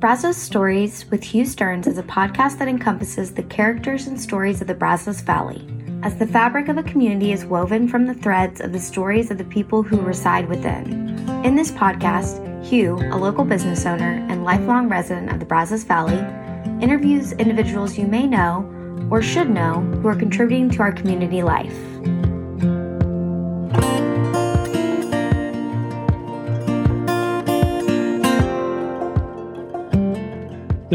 Brazos Stories with Hugh Stearns is a podcast that encompasses the characters and stories of the Brazos Valley, as the fabric of a community is woven from the threads of the stories of the people who reside within. In this podcast, Hugh, a local business owner and lifelong resident of the Brazos Valley, interviews individuals you may know or should know who are contributing to our community life.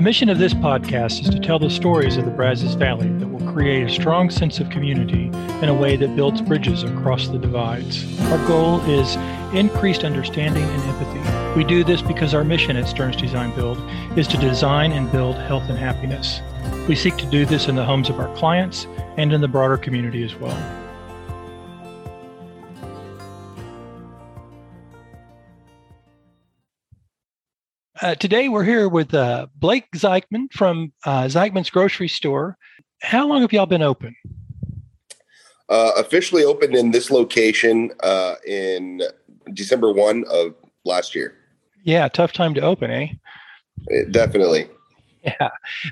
Mission of this podcast is to tell the stories of the Brazos Valley that will create a strong sense of community in a way that builds bridges across the divides. Our goal is increased understanding and empathy. We do this because our mission at Stearns Design Build is to design and build health and happiness. We seek to do this in the homes of our clients and in the broader community as well. Uh, today we're here with uh, Blake Zeichman from uh, Zeichman's Grocery Store. How long have y'all been open? Uh, officially opened in this location uh, in December 1 of last year. Yeah, tough time to open, eh? It, definitely. Yeah,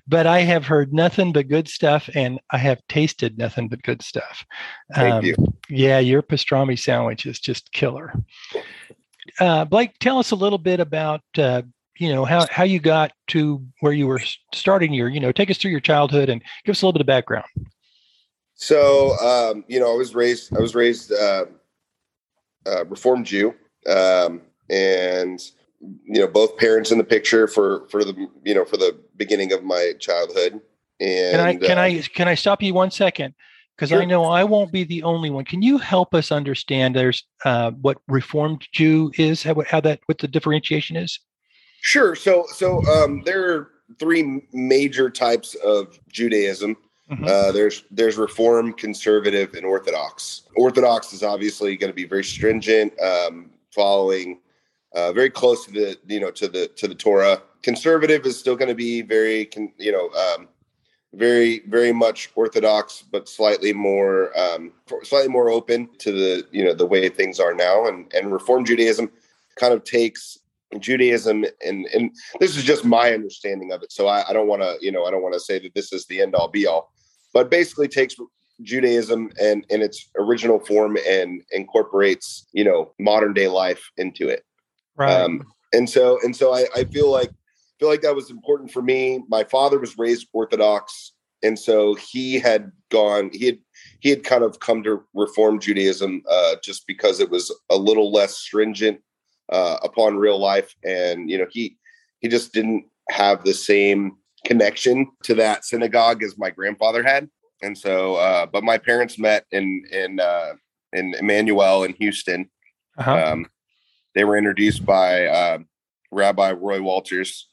but I have heard nothing but good stuff, and I have tasted nothing but good stuff. Thank um, you. Yeah, your pastrami sandwich is just killer. Uh, Blake, tell us a little bit about uh, you know how how you got to where you were starting your you know take us through your childhood and give us a little bit of background so um, you know i was raised i was raised uh, uh, reformed jew um, and you know both parents in the picture for for the you know for the beginning of my childhood and can i can uh, i can i stop you one second because sure. I know I won't be the only one. Can you help us understand there's uh, what Reformed Jew is, how, how that what the differentiation is? Sure. So, so um, there are three major types of Judaism. Mm-hmm. Uh, there's there's Reform, Conservative, and Orthodox. Orthodox is obviously going to be very stringent, um, following uh, very close to the you know to the to the Torah. Conservative is still going to be very you know um, very very much Orthodox, but slightly more um, slightly more open to the you know the way things are now. And and Reform Judaism kind of takes Judaism, and and this is just my understanding of it. So I, I don't want to, you know, I don't want to say that this is the end all be all, but basically takes Judaism and in its original form and incorporates, you know, modern day life into it. Right. Um, and so and so I, I feel like feel like that was important for me. My father was raised Orthodox, and so he had gone. He had he had kind of come to Reform Judaism uh, just because it was a little less stringent uh, upon real life, and you know he he just didn't have the same connection to that synagogue as my grandfather had, and so uh, but my parents met in in uh, in Emanu El in Houston. Uh-huh. Um, they were introduced by uh, Rabbi Roy Walters,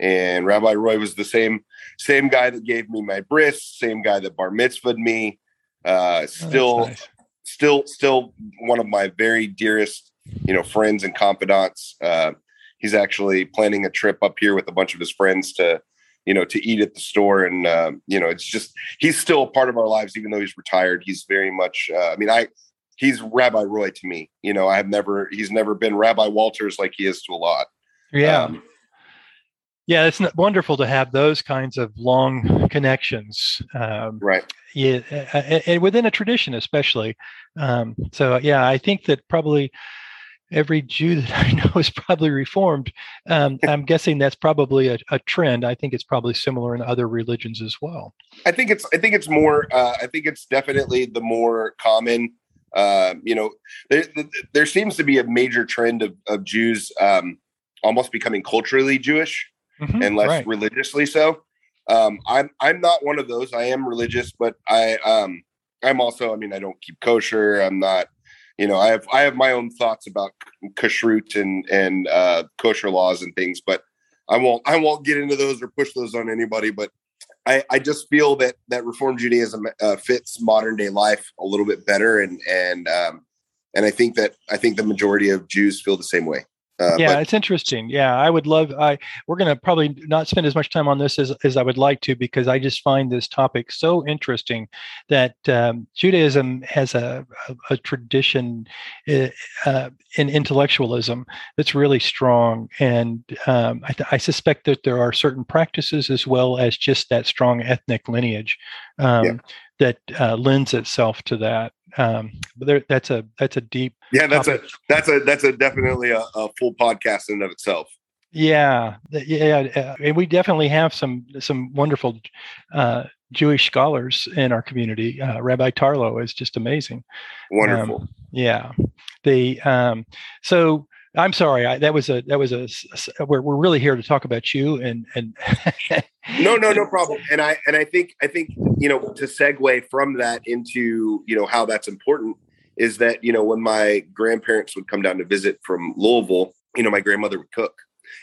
and Rabbi Roy was the same same guy that gave me my bris, same guy that bar mitzvahed me. Uh, oh, still, oh, nice. still, still one of my very dearest you know friends and confidants. Uh, he's actually planning a trip up here with a bunch of his friends to you know to eat at the store. And uh, you know it's just he's still a part of our lives even though he's retired. He's very much uh, i mean i he's rabbi roy to me. You know i have never he's never been rabbi walters like he is to a lot. Yeah. Um, yeah it's wonderful to have those kinds of long connections um, right. yeah and within a tradition especially. Um, so yeah i think that probably every Jew that I know is probably reformed. Um, I'm guessing that's probably a, a, trend. I think it's probably similar in other religions as well. I think it's I think it's more uh, I think it's definitely the more common. Uh, you know, there, there seems to be a major trend of, of Jews um, almost becoming culturally Jewish mm-hmm, and less right. religiously so. Um, I'm I'm not one of those. I am religious, but I um, I'm also I mean I don't keep kosher. I'm not you know, I have I have my own thoughts about kashrut and and uh, kosher laws and things, but I won't I won't get into those or push those on anybody. But I, I just feel that that Reform Judaism uh, fits modern day life a little bit better, and and um, and I think that I think the majority of Jews feel the same way. Uh, yeah, but- it's interesting. Yeah, I would love. I we're going to probably not spend as much time on this as as I would like to because I just find this topic so interesting that um, Judaism has a a, a tradition uh, uh in intellectualism that's really strong, and um, I, I, suspect that there are certain practices as well as just that strong ethnic lineage um, yeah. That uh, lends itself to that um but there, that's a that's a deep yeah that's topic. a that's a that's a definitely a, a, full podcast in of itself. Yeah yeah uh, and we definitely have some some wonderful uh jewish scholars in our community. Uh, rabbi tarlow is just amazing. Wonderful. um, yeah the um so I'm sorry. I, that was a that was a. We're we're really here to talk about you and and. no, no, no problem. And I and I think I think you know to segue from that into you know how that's important is that you know when my grandparents would come down to visit from Louisville, you know my grandmother would cook,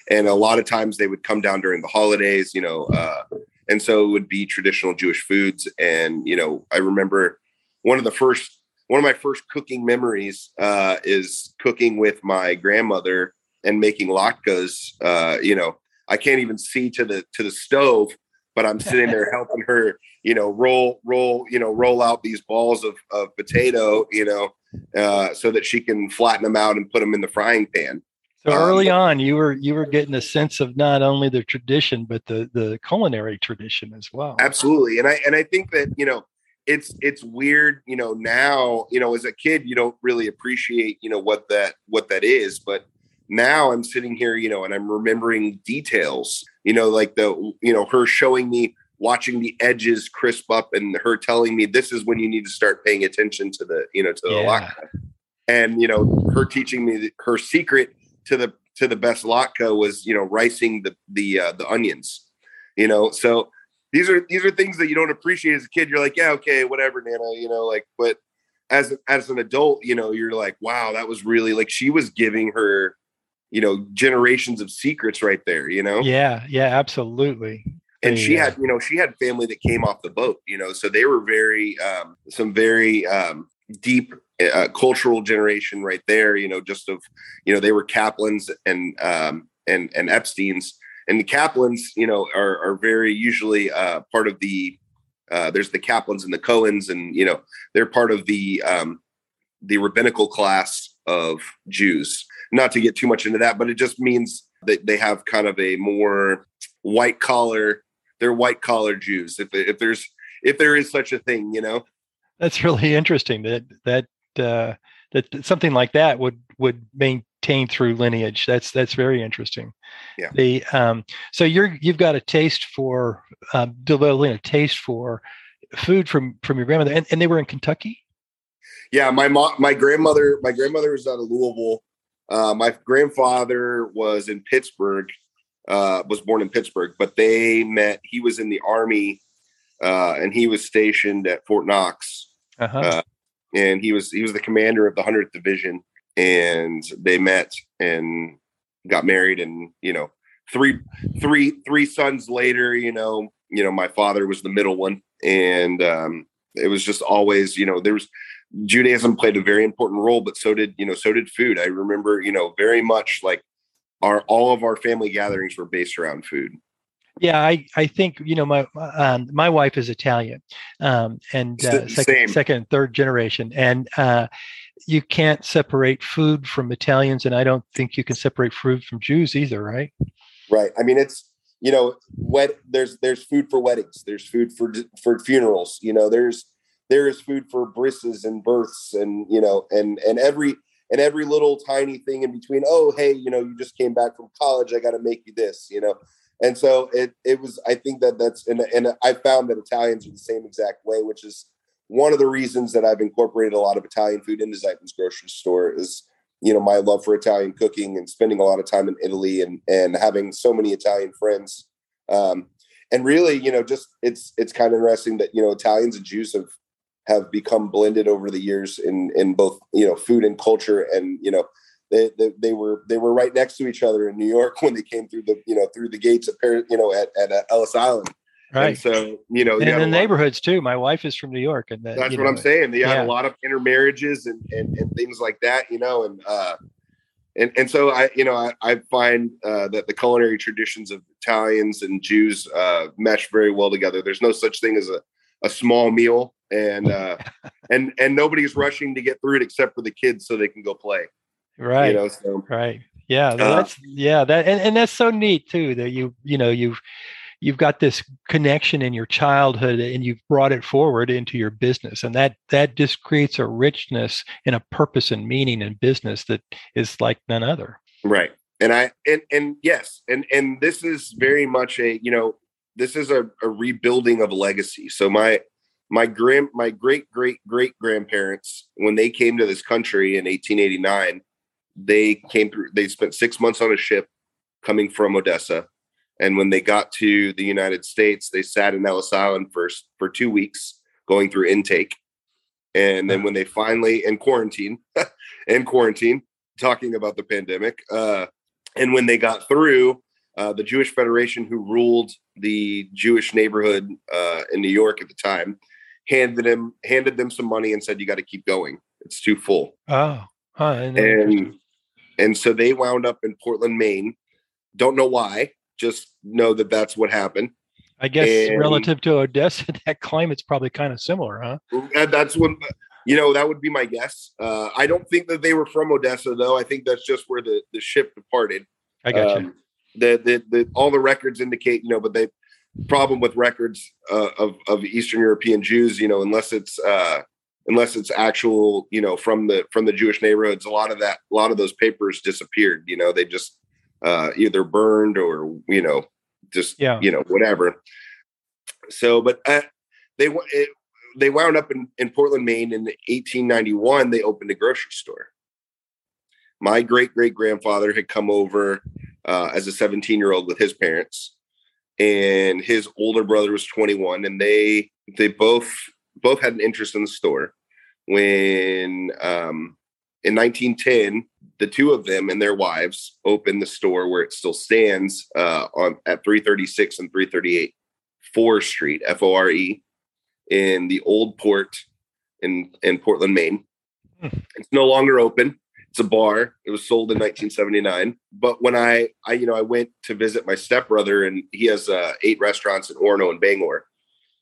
and a lot of times they would come down during the holidays, you know, uh, and so it would be traditional Jewish foods. And you know, I remember one of the first one of my first cooking memories uh, is cooking with my grandmother and making latkes. Uh, you know, I can't even see to the to the stove, but I'm sitting there helping her. You know, roll roll you know roll out these balls of of potato. You know, uh, so that she can flatten them out and put them in the frying pan. So early um, on, you were you were getting a sense of not only the tradition but the the culinary tradition as well. Absolutely, and I and I think that you know it's it's weird you know now you know as a kid you don't really appreciate you know what that what that is but now i'm sitting here you know and i'm remembering details you know like the you know her showing me watching the edges crisp up and her telling me this is when you need to start paying attention to the you know to the yeah. latke and you know her teaching me her secret to the to the best latke was you know ricing the the uh, the onions you know so these are these are things that you don't appreciate as a kid. You're like, yeah, okay, whatever, Nana, you know, like, but as as an adult, you know, you're like, wow, that was really like she was giving her, you know, generations of secrets right there, you know? Yeah, yeah, absolutely. And she had, you know, she had family that came off the boat, you know, so they were very um some very um deep uh, cultural generation right there, you know, just of, you know, they were Kaplans and um and and Epstein's and the Kaplans, you know, are, are very usually uh, part of the. Uh, there's the Kaplans and the Cohens, and you know they're part of the um, the rabbinical class of Jews. Not to get too much into that, but it just means that they have kind of a more white collar. They're white collar Jews. If if there's if there is such a thing, you know. That's really interesting. That that uh, that something like that would would maintain through lineage. That's that's very interesting. Yeah. The um, so you're you've got a taste for um, developing a taste for food from from your grandmother, and, and they were in Kentucky. Yeah, my mom, my grandmother, my grandmother was out of Louisville. Uh, my grandfather was in Pittsburgh. Uh, was born in Pittsburgh, but they met. He was in the army, uh, and he was stationed at Fort Knox. Uh-huh. Uh, and he was he was the commander of the 100th division and they met and got married and you know three three three sons later you know you know my father was the middle one. And um it was just always you know there was judaism played a very important role but so did you know so did food. I remember you know very much like our all of our family gatherings were based around food. Yeah, I, I think you know my um, my wife is Italian, um, and uh, second, second and third generation, and uh, you can't separate food from Italians, and I don't think you can separate food from Jews either, right? Right. I mean, it's you know, wet. There's there's food for weddings. There's food for for funerals. You know, there's there is food for brisses and births, and you know, and and every and every little tiny thing in between. Oh, hey, you know, you just came back from college. I got to make you this. You know and so it it was. I think that that's and and I found that Italians are the same exact way, which is one of the reasons that I've incorporated a lot of Italian food into Zeitman's grocery store is you know my love for Italian cooking and spending a lot of time in Italy and and having so many Italian friends. Um, and really, you know, just it's it's kind of interesting that you know Italians and Jews have have become blended over the years in in both you know food and culture and you know they, they, they, were they were right next to each other in New York when they came through the you know through the gates of Paris, you know at, at uh, Ellis Island. Right. And so you know, and in the neighborhoods too. My wife is from New York, and that's what know, I'm saying. They yeah. had a lot of intermarriages and, and and things like that, you know. And uh, and and so I, you know, I, I find uh, that the culinary traditions of Italians and Jews uh, mesh very well together. There's no such thing as a, a small meal, and uh, and and nobody's rushing to get through it except for the kids so they can go play. Right. You know, so Right. Yeah. Uh, That's yeah. That and, and that's so neat too. That you you know you've you've got this connection in your childhood and you've brought it forward into your business and that that just creates a richness and a purpose and meaning in business that is like none other right. And I and and yes, and and this is very much a you know this is a, a rebuilding of legacy. So my my grand my great great great grandparents when they came to this country in 1889 they came through they spent six months on a ship coming from odessa and when they got to the united states they sat in ellis island first for two weeks going through intake. And then when they finally in quarantine in quarantine talking about the pandemic uh and when they got through uh, the jewish federation who ruled the jewish neighborhood uh, in new york at the time handed him handed them some money and said you got to keep going. It's too full. Oh huh, and and so they wound up in portland maine. Don't know why just know that that's what happened. I guess and- relative to odessa that climate's probably kind of similar huh? That's when you know that would be my guess. Uh, i don't think that they were from odessa though. I think that's just where the the ship departed. I got you um, the, the the all the records indicate you know but the problem with records uh, of of eastern european jews you know unless it's uh unless it's actual you know from the from the jewish neighborhoods a lot of that a lot of those papers disappeared you know they just uh either burned or you know just Yeah. you know whatever. So but uh, they it, they wound up in, in portland maine in 1891 they opened a grocery store. My great great grandfather had come over uh, as a 17 year old with his parents and his older brother was 21 and they they both both had an interest in the store. When um in 1910 the two of them and their wives opened the store where it still stands uh on at 336 and 338 Fore street f-o-r-e in the old port in in portland maine Hmm. it's no longer open it's a bar. It was sold in 1979. But when I, I, you know, I went to visit my stepbrother, and he has uh, eight restaurants in Orono and Bangor.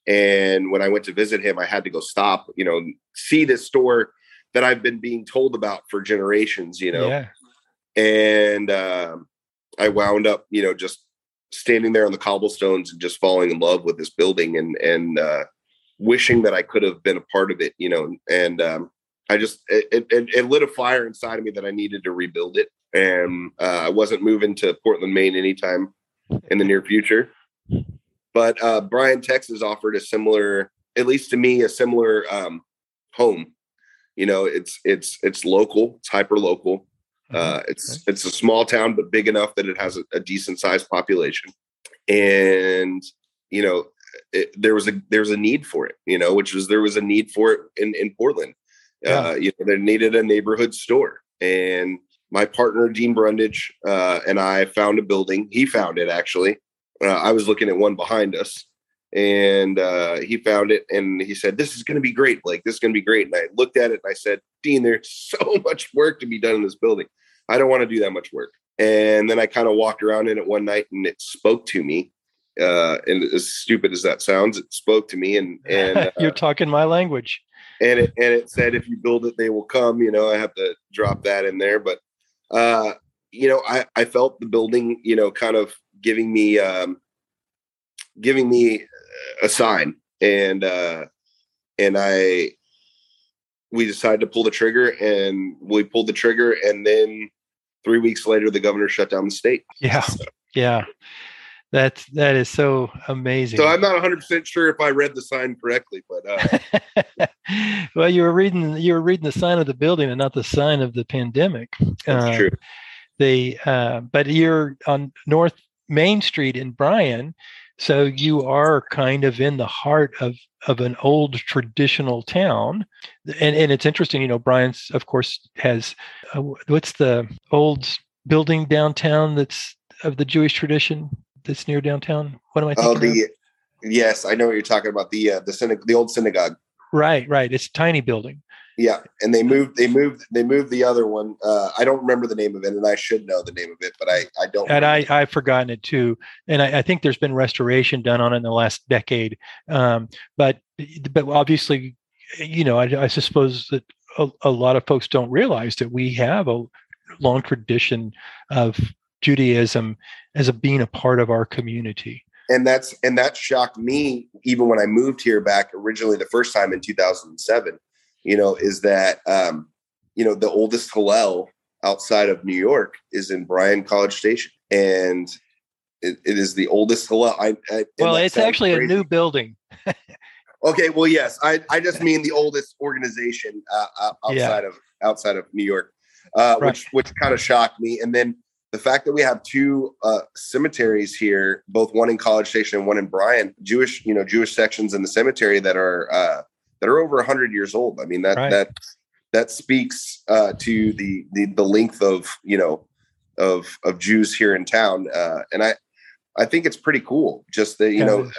And when I went to visit him, I had to go stop, you know, see this store that I've been being told about for generations, you know. yeah And um, I wound up, you know, just standing there on the cobblestones and just falling in love with this building and and uh, wishing that I could have been a part of it, you know. And um, I just it, it, it lit a fire inside of me that I needed to rebuild it, and uh, I wasn't moving to Portland, Maine, anytime in the near future. But uh, Bryan Texas offered a similar, at least to me, a similar um, home. You know, it's it's it's local, it's hyper local. Uh, it's it's a small town, but big enough that it has a, a decent sized population, and you know, it, there was a there's a need for it. You know, which was there was a need for it in in Portland. Uh, you know, they needed a neighborhood store, and my partner Dean Brundage uh, and I found a building. He found it actually. Uh, I was looking at one behind us, and uh, he found it, and he said, "This is going to be great, Blake. This is going to be great." And I looked at it, and I said, "Dean, there's so much work to be done in this building. I don't want to do that much work." And then I kind of walked around in it one night, and it spoke to me. Uh, and as stupid as that sounds, it spoke to me, and and uh, you're talking my language and it and it said if you build it they will come you know i have to drop that in there but uh you know i i felt the building you know kind of giving me um giving me a sign. And uh and i we decided to pull the trigger and we pulled the trigger and then three weeks later the governor shut down the state. Yeah. Yeah. That's that is so amazing. So i'm not 100% sure if i read the sign correctly but uh well you were reading you were reading the sign of the building and not the sign of the pandemic. That's Uh, true. the uh, but you're on north main street in bryan so you are kind of in the heart of of an old traditional town. And and it's interesting you know Bryan's of course has uh, what's the old building downtown that's of the jewish tradition that's near downtown? What am i thinking oh of? the yes i know what you're talking about the uh the synag- the old synagogue. Right right it's a tiny building Yeah, and they moved. They moved. They moved the other one. Uh, I don't remember the name of it, and I should know the name of it, but I I don't. And I I've forgotten it too. And I, I, think there's been restoration done on it in the last decade. Um, but but obviously, you know, I, I suppose that a, a lot of folks don't realize that we have a long tradition of Judaism as a being a part of our community and that's and that shocked me even when I moved here back originally the first time in 2007. You know, is that um, you know the oldest Hillel outside of New York is in Bryan College Station, and it, it is the oldest Hillel. I, I well, it's actually crazy. a new building. okay, well, yes, I I just mean the oldest organization uh, outside yeah. of outside of New York, uh, right. which which kind of shocked me, and then the fact that we have two uh, cemeteries here, both one in College Station and one in Bryan, Jewish, you know, Jewish sections in the cemetery that are uh, that are over hundred years old. I mean that right. that that speaks uh, to the, the the length of you know of of Jews here in town, uh, and I I think it's pretty cool. Just that you yeah. know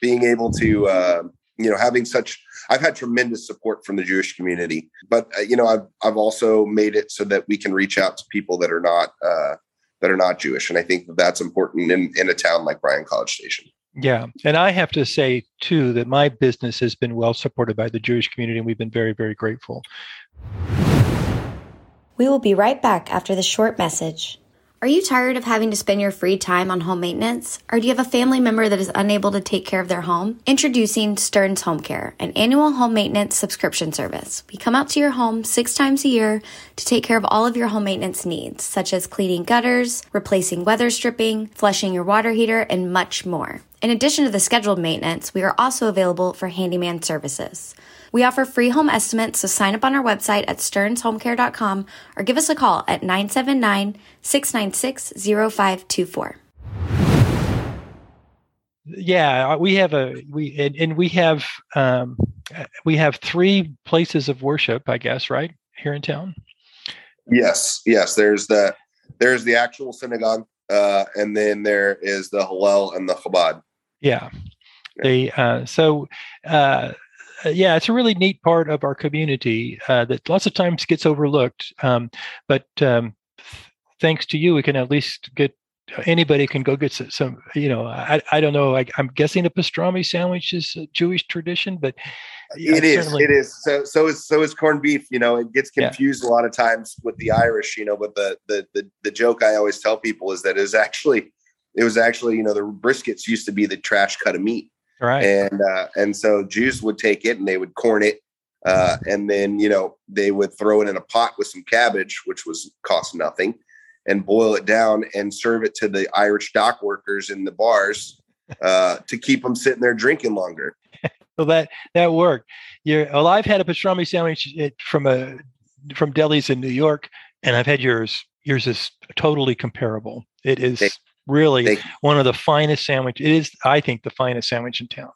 being able to uh, you know having such I've had tremendous support from the Jewish community, but uh, you know I've I've also made it so that we can reach out to people that are not uh, that are not Jewish. And I think that that's important in, in a town like Bryan College Station. Yeah. And I have to say, too, that my business has been well supported by the Jewish community, and we've been very, very grateful. We will be right back after this short message. Are you tired of having to spend your free time on home maintenance? Or do you have a family member that is unable to take care of their home? Introducing Stearns Home Care, an annual home maintenance subscription service. We come out to your home six times a year to take care of all of your home maintenance needs, such as cleaning gutters, replacing weather stripping, flushing your water heater, and much more. In addition to the scheduled maintenance, we are also available for handyman services. We offer free home estimates, so sign up on our website at stearnshomecare.com or give us a call at 979 696 0524. Yeah, we have a we and, and we have um, we have three places of worship, I guess, right here in town. Yes, yes. There's the there's the actual synagogue, uh, and then there is the Hillel and the Chabad. Yeah, yeah. the uh, so uh, uh, yeah, it's a really neat part of our community uh, that lots of times gets overlooked. Um, but um, thanks to you, we can at least get anybody can go get some, some you know I, I don't know I, am guessing a pastrami sandwich is a jewish tradition but it is certainly... it is so so is so is corned beef you know it gets confused yeah. a lot of times with the irish you know but the, the the the joke i always tell people is that is actually it was actually you know the briskets used to be the trash cut of meat Right. And uh, and so Jews would take it and they would corn it, uh, and then you know they would throw it in a pot with some cabbage, which was cost nothing, and boil it down and serve it to the Irish dock workers in the bars uh, to keep them sitting there drinking longer. well, that that worked. You're, well, I've had a pastrami sandwich from a from delis in New York, and I've had yours. Yours is totally comparable. It is really one of the finest sandwich. It is, I think, the finest sandwich in town.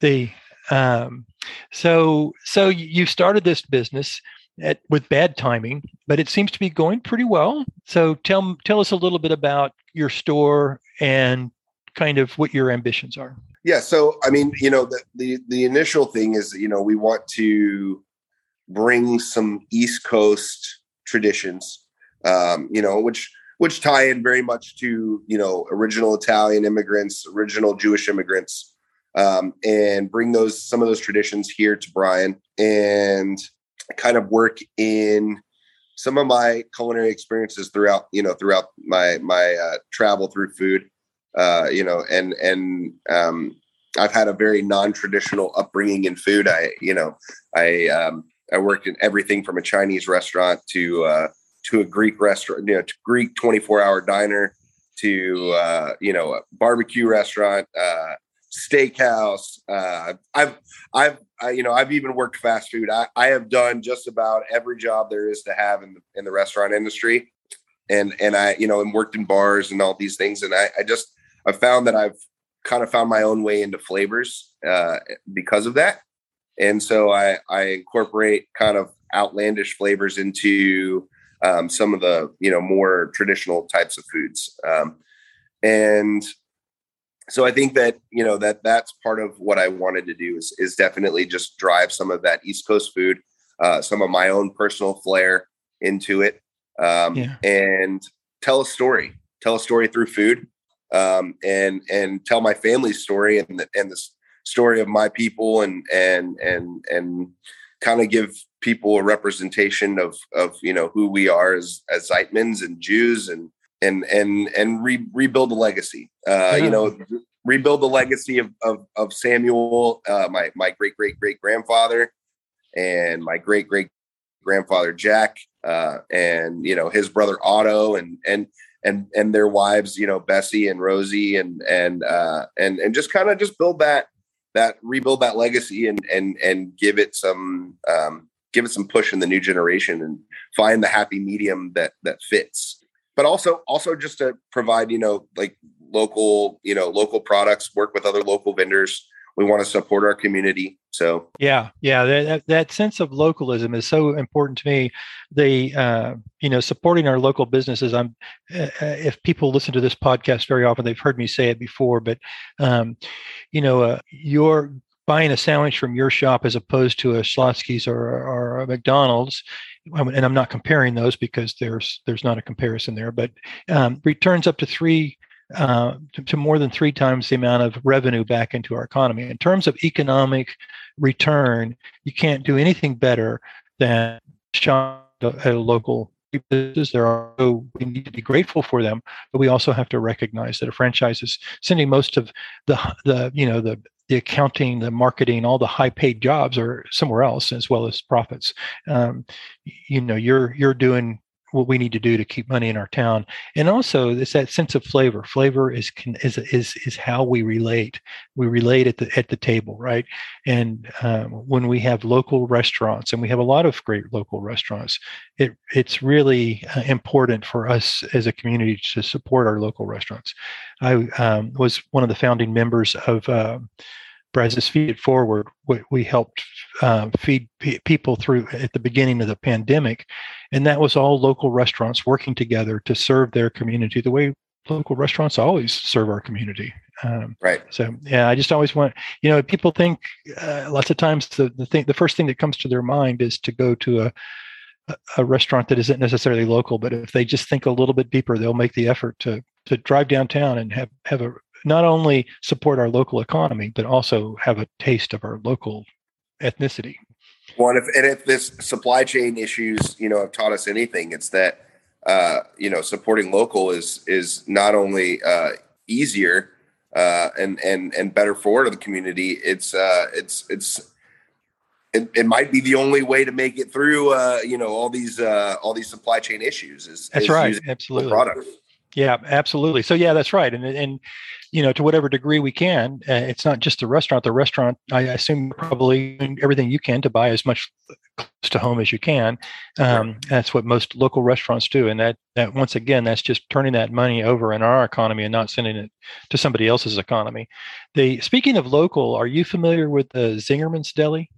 The um, so so you started this business at, with bad timing, but it seems to be going pretty well. So tell tell us a little bit about your store and kind of what your ambitions are. Yeah, so I mean, you know, the the, the initial thing is, you know, we want to bring some East Coast traditions, um, you know, which which tie in very much to you know original Italian immigrants, original Jewish immigrants, um, and bring those some of those traditions here to Bryan and kind of work in some of my culinary experiences throughout you know throughout my my uh, travel through food uh, you know and and um, I've had a very non-traditional upbringing in food. I you know I um, I worked in everything from a Chinese restaurant to uh, to a Greek restaurant, you know, to Greek 24 hour diner to, uh, you know, a barbecue restaurant, uh, steakhouse. Uh, I've, I've, I, you know, I've even worked fast food. I, I have done just about every job there is to have in the, in the restaurant industry. And, and I, you know, and worked in bars and all these things. And I, I just, I found that I've kind of found my own way into flavors, uh, because of that. And so I, I incorporate kind of outlandish flavors into, um, some of the you know more traditional types of foods um, and so i think that you know that that's part of what i wanted to do is, is definitely just drive some of that east coast food uh, some of my own personal flair into it, um, yeah. and tell a story. Tell a story through food, um, and and tell my family's story and the, and the story of my people, and and and and kind of give people a representation of of you know who we are as as Zeitmans and Jews and and and and re- rebuild the legacy. Uh. You know, rebuild the legacy of of, of Samuel, uh, my my great great great grandfather, and my great great grandfather Jack, uh, and you know his brother Otto, and and and and their wives, you know Bessie and Rosie, and and uh, and and just kind of just build that that rebuild that legacy and and and give it some um, give it some push in the new generation and find the happy medium that that fits. But also also just to provide you know like local you know local products work with other local vendors. We want to support our community so. Yeah yeah that, that sense of localism is so important to me. The uh, you know supporting our local businesses i'm uh, uh, if people listen to this podcast very often they've heard me say it before but um, you know uh, you're buying a sandwich from your shop as opposed to a Schlotzsky's or, or a McDonald's and I'm not comparing those because there's there's not a comparison there, but um, returns up to three uh, to, to, more than three times the amount of revenue back into our economy. In terms of economic return, you can't do anything better than shop at a local business. There are we need to be grateful for them, but we also have to recognize that a franchise is sending most of the the you know the the accounting, the marketing, all the high paid jobs are somewhere else as well as profits. Um, you know, you're you're doing what we need to do to keep money in our town, and also it's that sense of flavor. Flavor is is is is how we relate. We relate at the at the table, right? And um, when we have local restaurants, and we have a lot of great local restaurants, it it's really uh, important for us as a community to support our local restaurants. I um, was one of the founding members of. Uh, Brazos Feed It Forward, we, we helped uh, feed p- people through at the beginning of the pandemic, and that was all local restaurants working together to serve their community the way local restaurants always serve our community. Um, right. So yeah, I just always want you know people think uh, lots of times the the thing the first thing that comes to their mind is to go to a a restaurant that isn't necessarily local, but if they just think a little bit deeper, they'll make the effort to to drive downtown and have have a not only support our local economy, but also have a taste of our local ethnicity. Well, and if, and if this supply chain issues, you know, have taught us anything, it's that uh, you know supporting local is is not only uh, easier uh, and and and better for the community. It's uh, it's it's it, it, might be the only way to make it through. Uh, you know, all these uh, all these supply chain issues. Is that's is right, absolutely. Product. Yeah, absolutely. So yeah, that's right. And and you know, to whatever degree we can, uh, it's not just the restaurant. The restaurant, I assume, probably everything you can to buy as much close to home as you can. Um, that's what most local restaurants do, and that that once again, that's just turning that money over in our economy and not sending it to somebody else's economy. The speaking of local, are you familiar with the Zingerman's Deli?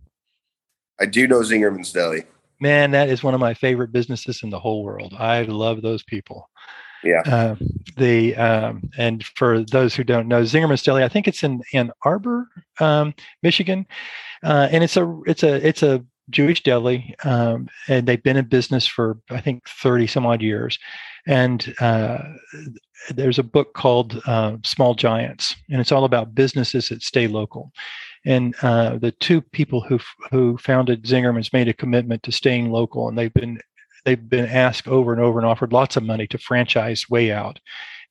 I do know Zingerman's Deli. Man, that is one of my favorite businesses in the whole world. I love those people. Yeah. Uh, the um, and for those who don't know, Zingerman's Deli, I think it's in Ann Arbor, um, Michigan, uh, and it's a it's a it's a Jewish deli, um, and they've been in business for I think thirty some odd years. And uh, there's a book called uh, Small Giants, and it's all about businesses that stay local. And uh, the two people who who founded Zingerman's made a commitment to staying local, and they've been they've been asked over and over and offered lots of money to franchise way out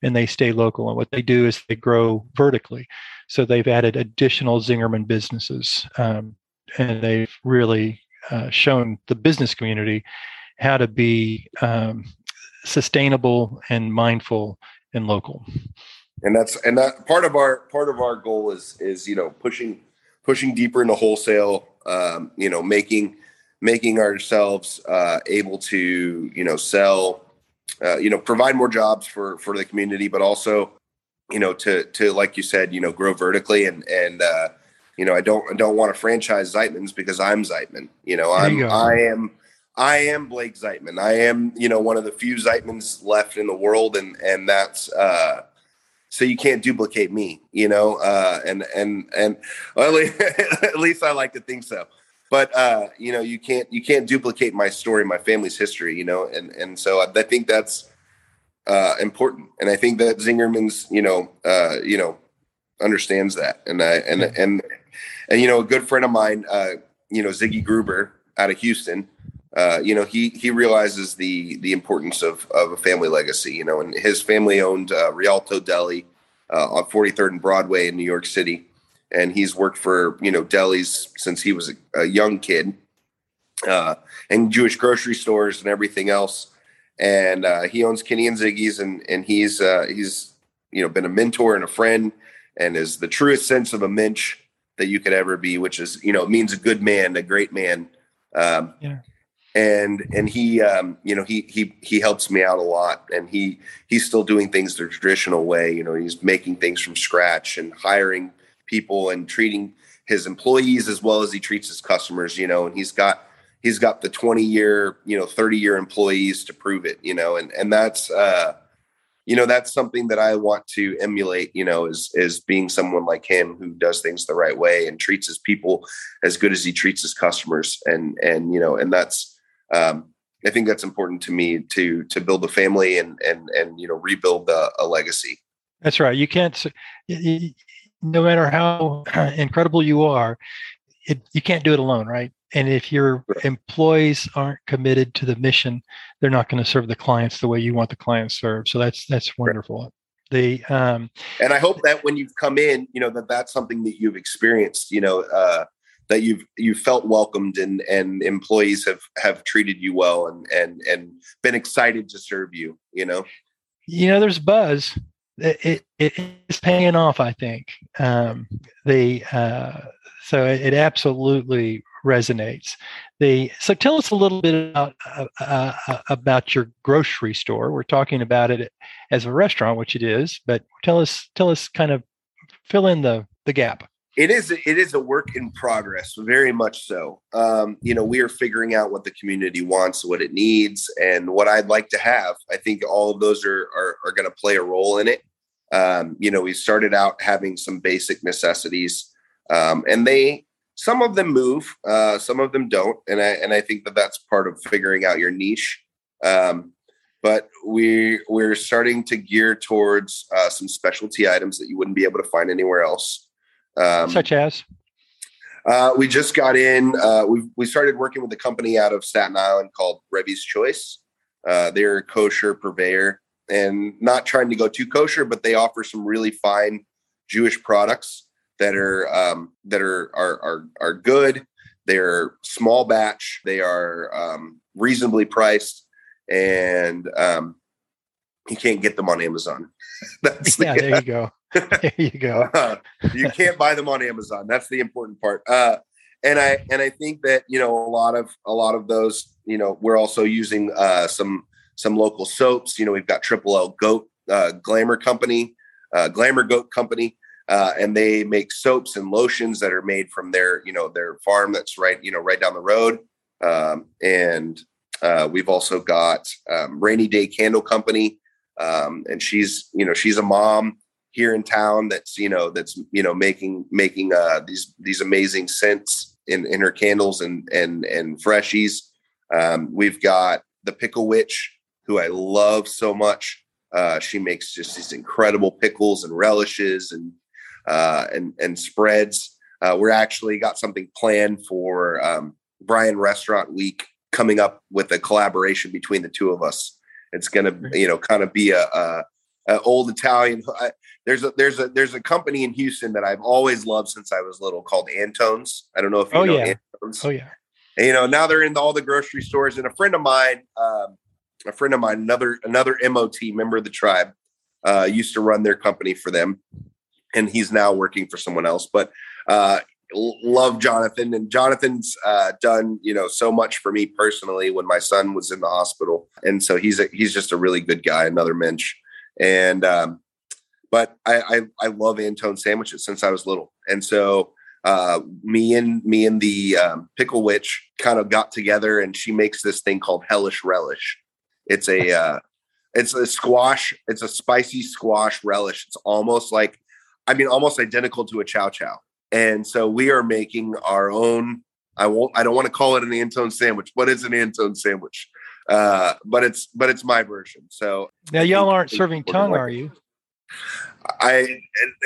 and they stay local and what they do is they grow vertically. So they've added additional zingerman businesses um, and they've really uh, shown the business community how to be um, sustainable and mindful and local. And that's and that part of our part of our goal is is you know pushing pushing deeper into wholesale um, you know making making ourselves uh, able to you know sell uh, you know provide more jobs for for the community but also you know to to like you said you know grow vertically and and uh, you know I don't I don't want to franchise Zeitman's because I'm Zeitman you know I'm you I am I am Blake Zeitman I am you know one of the few Zeitmans left in the world and and that's uh so you can't duplicate me, you know, uh, and and and well, at, least, at least I like to think so. But uh, you know, you can't you can't duplicate my story, my family's history, you know, and and so I, I think that's uh, important, and I think that Zingerman's, you know, uh, you know, understands that, and I and and and you know, a good friend of mine, uh, you know, Ziggy Gruber out of Houston, uh, you know, he he realizes the the importance of of a family legacy, you know, and his family owned uh, Rialto Deli uh, on 43rd and Broadway in New York City and he's worked for you know delis since he was a, young kid, uh, and Jewish grocery stores and everything else. And uh, he owns Kenny and Ziggy's, and and he's uh, he's you know been a mentor and a friend, and is the truest sense of a mensch that you could ever be, which is you know means a good man, a great man. Um, yeah. And and he um, you know he he he helps me out a lot, and he he's still doing things the traditional way. You know he's making things from scratch and hiring people and treating his employees as well as he treats his customers, you know, and he's got he's got the 20 year, you know, 30 year employees to prove it, you know, and and that's uh you know that's something that I want to emulate, you know, is is being someone like him who does things the right way and treats his people as good as he treats his customers and and you know, and that's um I think that's important to me to to build a family and and and you know rebuild a, a legacy. That's right. You can't no matter how incredible you are, it, you can't do it alone, right? And if your employees aren't committed to the mission, they're not going to serve the clients the way you want the clients served. So that's that's wonderful. The um, and I hope that when you've come in, you know that that's something that you've experienced. You know uh, that you've you felt welcomed and and employees have have treated you well and and and been excited to serve you. You know. You know, there's buzz it, it is paying off. I think um, the uh, so it absolutely resonates. The so tell us a little bit about uh, uh, uh, about your grocery store. We're talking about it as a restaurant, which it is, but tell us tell us kind of fill in the the gap. It is it is a work in progress, very much so. Um, you know, we are figuring out what the community wants, what it needs, and what I'd like to have. I think all of those are are, are going to play a role in it. Um, you know, we started out having some basic necessities, um, and they some of them move, uh, some of them don't, and I and I think that that's part of figuring out your niche. Um, but we we're starting to gear towards uh, some specialty items that you wouldn't be able to find anywhere else, um, such as. Uh, we just got in. Uh, we we started working with a company out of Staten Island called Revy's Choice. Uh, they're a kosher purveyor and not trying to go too kosher, but they offer some really fine Jewish products that are um, that are, are are are good. They're small batch. They are um, reasonably priced, and um, you can't get them on Amazon. That's yeah. The, there you go. There you go. Uh, you can't buy them on Amazon. That's the important part. Uh, and I and I think that you know a lot of a lot of those. You know, we're also using uh, some some local soaps. You know, we've got Triple L Goat uh, Glamour Company, uh, Glamour Goat Company, uh, and they make soaps and lotions that are made from their, you know, their farm that's right, you know, right down the road. Um, and uh, we've also got um, Rainy Day Candle Company, um, and she's, you know, she's a mom here in town that's, you know, that's, you know, making making uh, these these amazing scents in in her candles and and and freshies. Um, we've got the Pickle Witch, who I love so much. Uh, she makes just these incredible pickles and relishes and uh, and and spreads. Uh, we're actually got something planned for um, Bryan Restaurant Week coming up with a collaboration between the two of us. It's going to you know kind of be a, a, a old Italian. I, there's a there's a there's a company in Houston that I've always loved since I was little called Antone's. I don't know if you oh, know yeah. Antone's. Oh yeah. And, you know now they're in all the grocery stores. And a friend of mine, um, a friend of mine, another another MOT member of the tribe, uh, used to run their company for them, and he's now working for someone else. But uh, love Jonathan, and Jonathan's uh, done you know so much for me personally when my son was in the hospital, and so he's a, he's just a really good guy, another mensch, and um, but I, I I love Antone sandwiches since I was little, and so uh, me and me and the um, pickle witch kind of got together and she makes this thing called hellish relish it's a uh, it's a squash. It's a spicy squash relish. It's almost like, I mean, almost identical to a chow chow. And so we are making our own I won't. I don't want to call it an Antone sandwich, but it's an Antone sandwich. Uh, but it's but it's my version. So now y'all aren't serving tongue, are you? I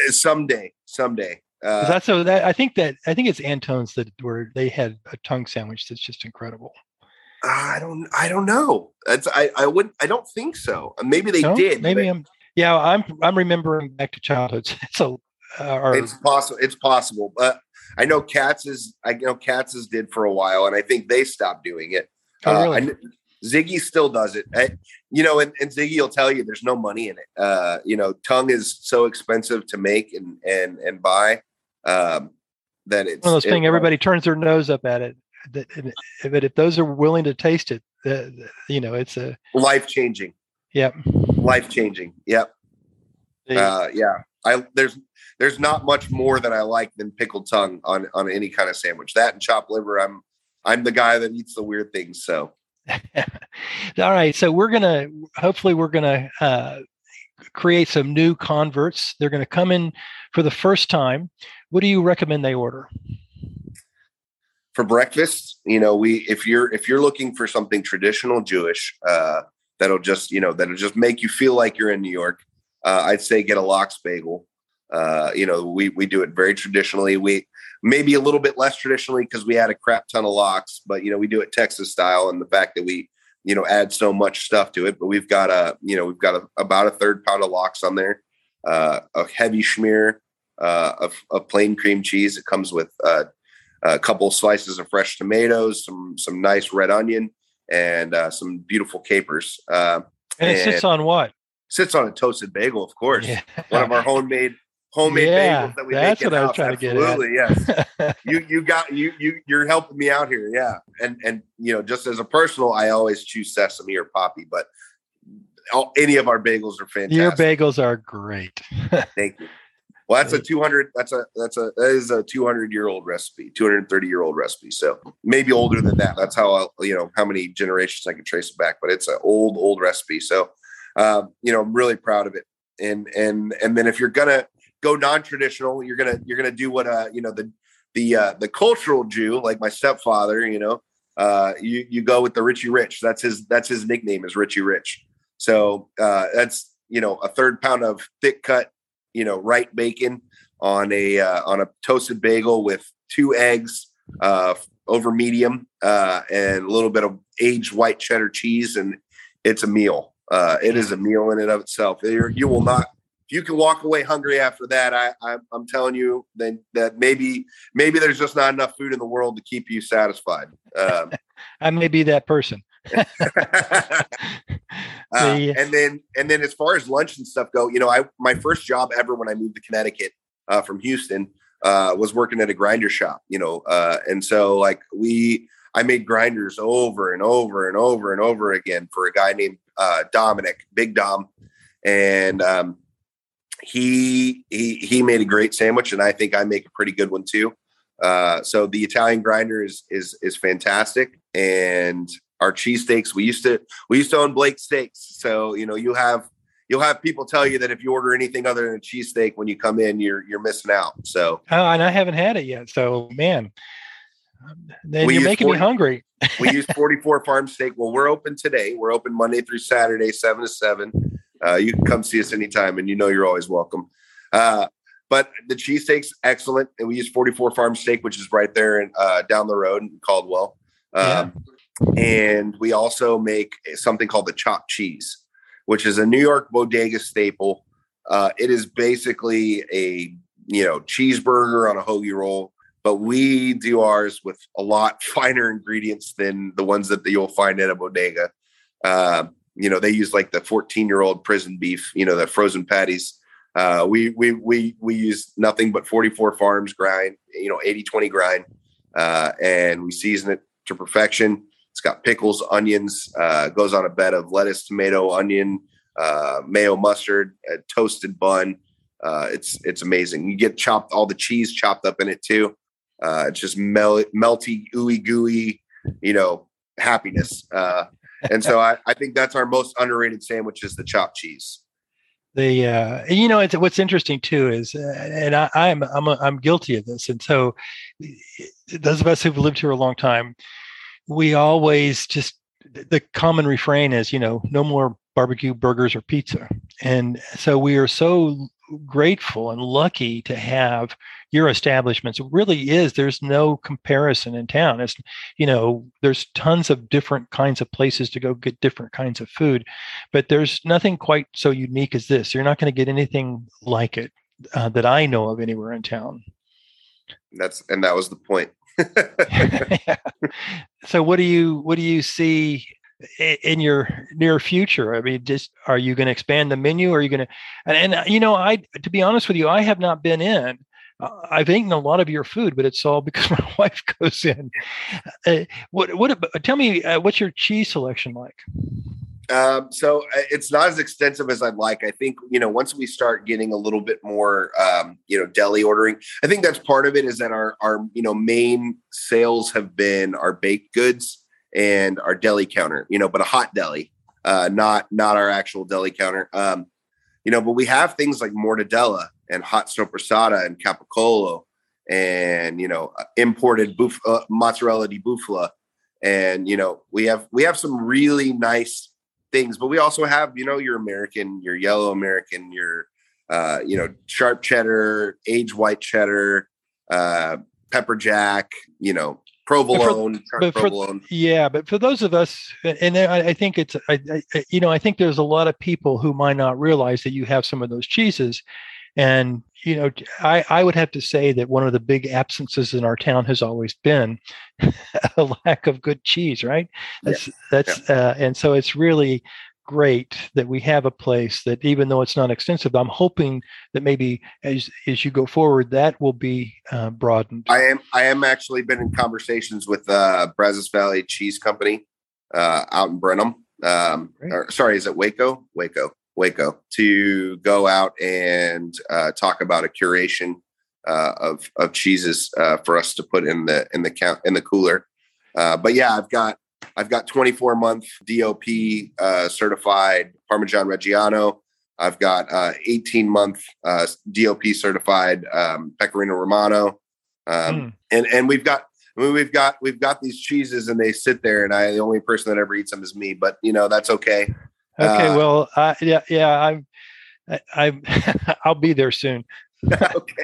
someday, someday. Uh, that's so that I think that I think it's Antone's that where they had a tongue sandwich that's just incredible. I don't I don't know. That's I I wouldn't I don't think so. Maybe they no? did. Maybe I'm yeah, I'm I'm remembering back to childhood. So uh, it's possible it's possible. But I know Katz's I know Katz's did for a while and I think they stopped doing it. Oh, really? Uh, Ziggy still does it. I, you know, and, and, Ziggy will tell you there's no money in it. Uh, you know, tongue is so expensive to make and and and buy um, that it's one of those things. Everybody turns their nose up at it. But if those are willing to taste it, uh, you know, it's a life changing. Yep. Life changing. Yep. Uh, yeah. I there's there's not much more that I like than pickled tongue on on any kind of sandwich. That and chopped liver. I'm I'm the guy that eats the weird things. So. All right. So we're gonna hopefully we're gonna uh, create some new converts. They're gonna come in for the first time. What do you recommend they order? For breakfast, you know, we if you're if you're looking for something traditional Jewish, uh, that'll just you know that'll just make you feel like you're in New York. Uh, I'd say get a lox bagel. Uh, you know, we we do it very traditionally. We maybe a little bit less traditionally because we had a crap ton of lox, but you know, we do it Texas style, and the fact that we you know add so much stuff to it. But we've got a you know we've got a, about a third pound of lox on there, uh, a heavy schmear uh, of, of plain cream cheese. It comes with uh, a couple slices of fresh tomatoes, some some nice red onion, and uh, some beautiful capers. Uh, and it sits on what? Sits on a toasted bagel, of course. Yeah. One of our homemade homemade yeah, bagels that we that's make what I was trying Absolutely, to get yes. you you got you you you're helping me out here, yeah. And and you know, just as a personal, I always choose sesame or poppy, but all, any of our bagels are fantastic. Your bagels are great. Thank you. Well, that's a 200. That's a that's a that is a 200 year old recipe, 230 year old recipe. So maybe older than that. That's how I, you know how many generations I can trace it back. But it's an old old recipe. So um, you know I'm really proud of it. And and and then if you're gonna go non traditional, you're gonna you're gonna do what uh you know the the uh, the cultural Jew like my stepfather. You know uh, you you go with the Richie Rich. That's his that's his nickname is Richie Rich. So uh, that's you know a third pound of thick cut you know, right bacon on a uh, on a toasted bagel with two eggs uh, over medium uh, and a little bit of aged white cheddar cheese, and it's a meal. Uh, it is a meal in and of itself. You're, you will not. If you can walk away hungry after that, I, I, I'm telling you, then that maybe maybe there's just not enough food in the world to keep you satisfied. Um, I may be that person. uh, and then and then as far as lunch and stuff go, you know, I my first job ever when I moved to Connecticut uh, from Houston uh, was working at a grinder shop. You know, uh, and so like we I made grinders over and over and over and over again for a guy named uh, Dominic, Big Dom, and um, he he he made a great sandwich, and I think I make a pretty good one too. Uh, so the Italian grinder is is is fantastic, and our cheesesteaks. We used to we used to own Blake Steaks. So, you know, you have you'll have people tell you that if you order anything other than a cheesesteak when you come in, you're you're missing out. So oh, and I haven't had it yet. So man, then you're making 40, me hungry. we use 44 farm steak. Well, we're open today. We're open Monday through Saturday, seven to seven. Uh, you can come see us anytime, and you know you're always welcome. Uh, but the cheesesteak's excellent, and we use 44 farm steak, which is right there and uh, down the road in Caldwell. Um, yeah and we also make something called the chopped cheese, which is a New York bodega staple. Uh, it is basically a you know cheeseburger on a hoagie roll, but we do ours with a lot finer ingredients than the ones that you'll find at a bodega. Uh, you know, they use like the 14 year old prison beef, you know, the frozen patties. Uh, we we we we use nothing but 44 farms grind, you know, 80 20 grind, uh, and we season it to perfection. It's got pickles, onions, uh, goes on a bed of lettuce, tomato, onion, uh, mayo, mustard, a toasted bun. Uh, it's it's amazing. You get chopped all the cheese chopped up in it too. Uh, it's just mel- melty, ooey gooey, you know, happiness. Uh, and so I, I think that's our most underrated sandwich is the chopped cheese. the uh, you know it's, what's interesting too is uh, and I, I'm I'm a, I'm guilty of this and so those of us who've lived here a long time we always just the common refrain is you know no more barbecue burgers or pizza and so we are so grateful and lucky to have your establishments. It really is. There's no comparison in town. It's, you know, there's tons of different kinds of places to go get different kinds of food, but there's nothing quite so unique as this. You're not going to get anything like it uh, that I know of anywhere in town. That's and that was the point. yeah. So what do you what do you see in your near future? I mean, just are you going to expand the menu? Or are you going to? And, and uh, you know, I to be honest with you, I have not been in. Uh, I've eaten a lot of your food, but it's all because my wife goes in. Uh, what? What? Tell me, uh, what's your cheese selection like? Um, so uh, it's not as extensive as I'd like. I think you know once we start getting a little bit more, um, you know, deli ordering. I think that's part of it. Is that our our you know main sales have been our baked goods and our deli counter, you know, but a hot deli, uh, not not our actual deli counter. Um, you know, but we have things like mortadella and hot soppressata and capicola and you know imported buf- uh, mozzarella di bufala and you know we have we have some really nice things but we also have you know your american your yellow american your uh, you know sharp cheddar aged white cheddar uh, pepper jack you know provolone, for, provolone. For, yeah, but for those of us, and I, I think it's, I, I, you know, I think there's a lot of people who might not realize that you have some of those cheeses. And, you know, I, I would have to say that one of the big absences in our town has always been a lack of good cheese, right? That's, yeah. that's, yeah. Uh, and so it's really, great that we have a place that even though it's not extensive i'm hoping that maybe as as you go forward that will be uh, broadened. I am i am actually been in conversations with uh brazos valley cheese company uh out in brenham um or, sorry is it waco? Waco waco to go out and uh talk about a curation uh of of cheeses uh for us to put in the in the count in the cooler. Uh but yeah i've got I've got 24 month DOP uh, certified Parmesan Reggiano. I've got uh, 18 month uh, DOP certified um, Pecorino Romano, um, mm. and and we've got I mean, we've got we've got these cheeses, and they sit there, and I the only person that ever eats them is me. But you know that's okay. Okay, uh, well, yeah, yeah, I'm, I, I, I'll be there soon. okay.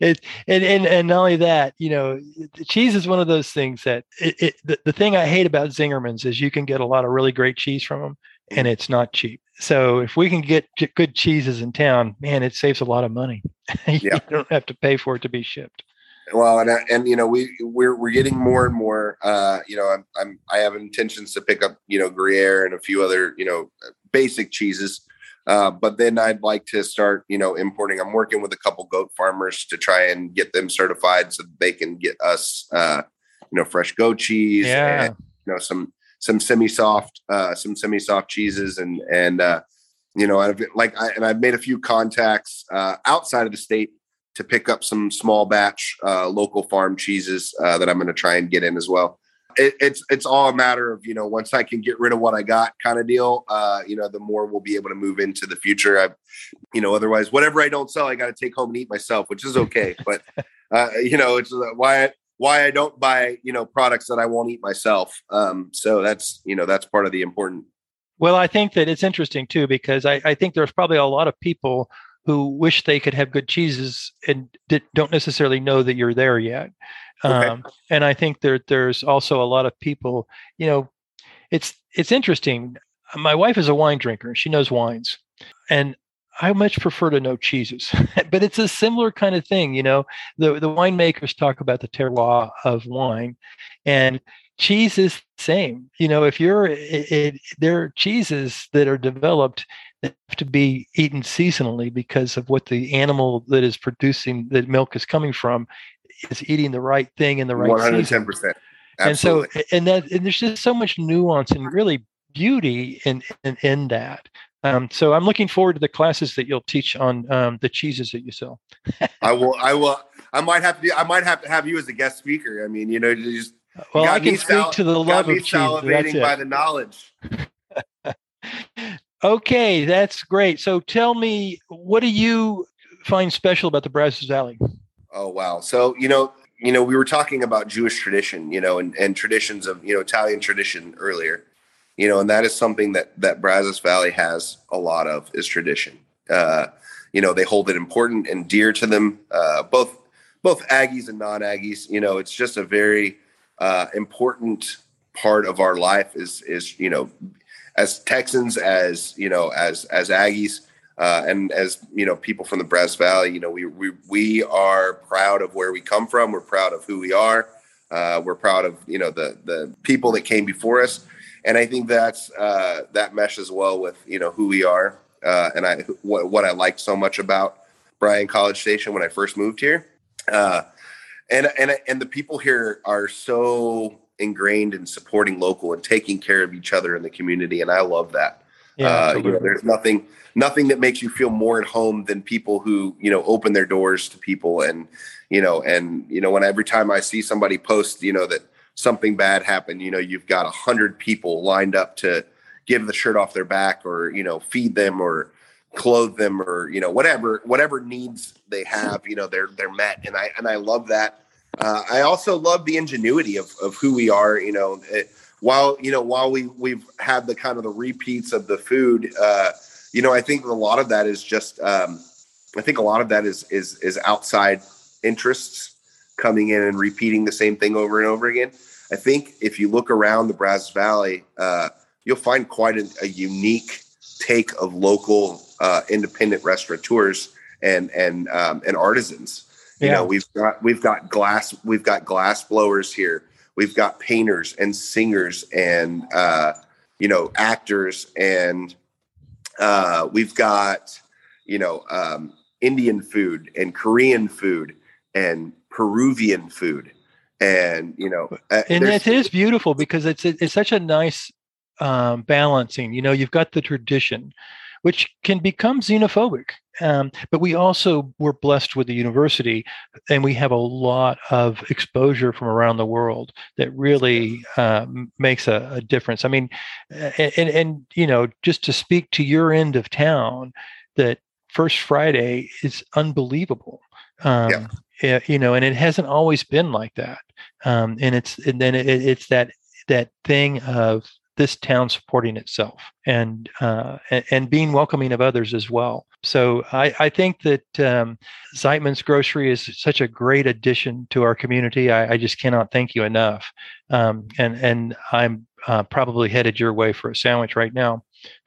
it, and, and and not only that, you know, cheese is one of those things that it, it the, the thing I hate about Zingerman's is you can get a lot of really great cheese from them, and it's not cheap. So if we can get good cheeses in town, man, it saves a lot of money. you yeah. don't have to pay for it to be shipped. Well, and and you know we we're we're getting more and more. Uh, you know, I'm I'm I have intentions to pick up you know Gruyere and a few other you know basic cheeses. Uh, but then I'd like to start, you know, importing. I'm working with a couple goat farmers to try and get them certified so they can get us, uh, you know, fresh goat cheese yeah. and you know some some semi-soft, uh, some semi-soft cheeses, and and uh, you know, I've like I, and I've made a few contacts uh, outside of the state to pick up some small batch uh, local farm cheeses uh, that I'm going to try and get in as well it, it's it's all a matter of you know once I can get rid of what I got kind of deal. Uh, you know, the more we'll be able to move into the future. I, you know, otherwise whatever I don't sell, I got to take home and eat myself, which is okay. but uh, you know, it's uh, why I, why I don't buy you know products that I won't eat myself. Um, so that's you know that's part of the important. Well, I think that it's interesting too because I, I think there's probably a lot of people who wish they could have good cheeses and don't necessarily know that you're there yet. Um, and I think there there's also a lot of people, you know, it's it's interesting. My wife is a wine drinker. She knows wines. And I much prefer to know cheeses, but it's a similar kind of thing. You know, the, the winemakers talk about the terroir of wine and cheese is the same. You know, if you're, it, it, there are cheeses that are developed that have to be eaten seasonally because of what the animal that is producing the milk is coming from is eating the right thing in the right 110 percent. And so and that and there's just so much nuance and really beauty in in, in that. Um, so i'm looking forward to the classes that you'll teach on um, the cheeses that you sell. I will i will i might have to i might have to have you as a guest speaker. I mean you know just well i can speak sal- to the love of cheese salivating by the knowledge. Okay, that's great. So tell me, what do you find special about the Brazos Valley? Oh wow! So you know, you know, we were talking about Jewish tradition, you know, and, and traditions of you know Italian tradition earlier, you know, and that is something that that Brazos Valley has a lot of is tradition. Uh, you know, they hold it important and dear to them, uh, both both Aggies and non Aggies. You know, it's just a very uh, important part of our life is is you know as Texans as you know as as Aggies uh, and as you know people from the Brazos Valley you know we we we are proud of where we come from. We're proud of who we are. Uh, we're proud of you know the the people that came before us. And I think that's uh, that meshes well with you know who we are uh, and I what, what I like so much about Bryan College Station when I first moved here. Uh, and and and the people here are so ingrained in supporting local and taking care of each other in the community, and I love that. Yeah, uh, you know, there's nothing nothing that makes you feel more at home than people who you know open their doors to people and you know and you know when every time I see somebody post you know that something bad happened, you know you've got a hundred people lined up to give the shirt off their back or you know feed them or clothe them or you know whatever whatever needs they have you know they're they're met and I and I love that uh, I also love the ingenuity of, of who we are. You know, it, while you know while we we've had the kind of the repeats of the food, uh, you know, I think a lot of that is just. Um, I think a lot of that is is is outside interests coming in and repeating the same thing over and over again. I think if you look around the Brazos Valley, uh, you'll find quite a, a, unique take of local uh, independent restaurateurs and and um, and artisans. You know, we've got we've got glass we've got glass blowers here. We've got painters and singers and uh, you know actors and uh, we've got you know um, Indian food and Korean food and Peruvian food and you know uh, and it is beautiful because it's it's such a nice um, balancing. You know you've got the tradition which can become xenophobic. Um, but we also were blessed with the university, and we have a lot of exposure from around the world that really uh, makes a, a, difference. I mean, and, and, and you know, just to speak to your end of town, that First Friday is unbelievable. Um, yeah. You know, and it hasn't always been like that. Um, and it's and then it, it's that that thing of this town supporting itself and uh, and, being welcoming of others as well. So I, I think that um, Zeitman's Grocery is such a great addition to our community. I, I just cannot thank you enough. Um, and and I'm uh, probably headed your way for a sandwich right now.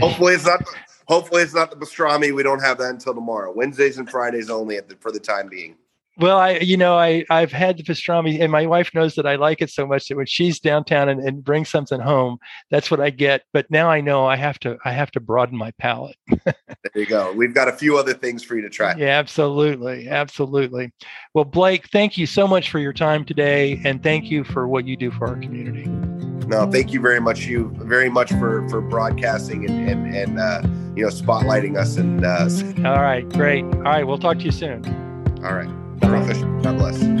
hopefully it's not. Hopefully it's not the pastrami. We don't have that until tomorrow. Wednesdays and Fridays only for the time being. Well, I, you know, I, I've had the pastrami and my wife knows that I like it so much that when she's downtown and, and brings something home, that's what I get. But now I know I have to, I have to broaden my palate. there you go. We've got a few other things for you to try. Yeah, absolutely. Absolutely. Well, Blake, thank you so much for your time today. And thank you for what you do for our community. No, thank you very much. You very much for, for broadcasting and, and, and uh, you know, spotlighting us. And, uh, all right, great. All right. We'll talk to you soon. All right. God bless.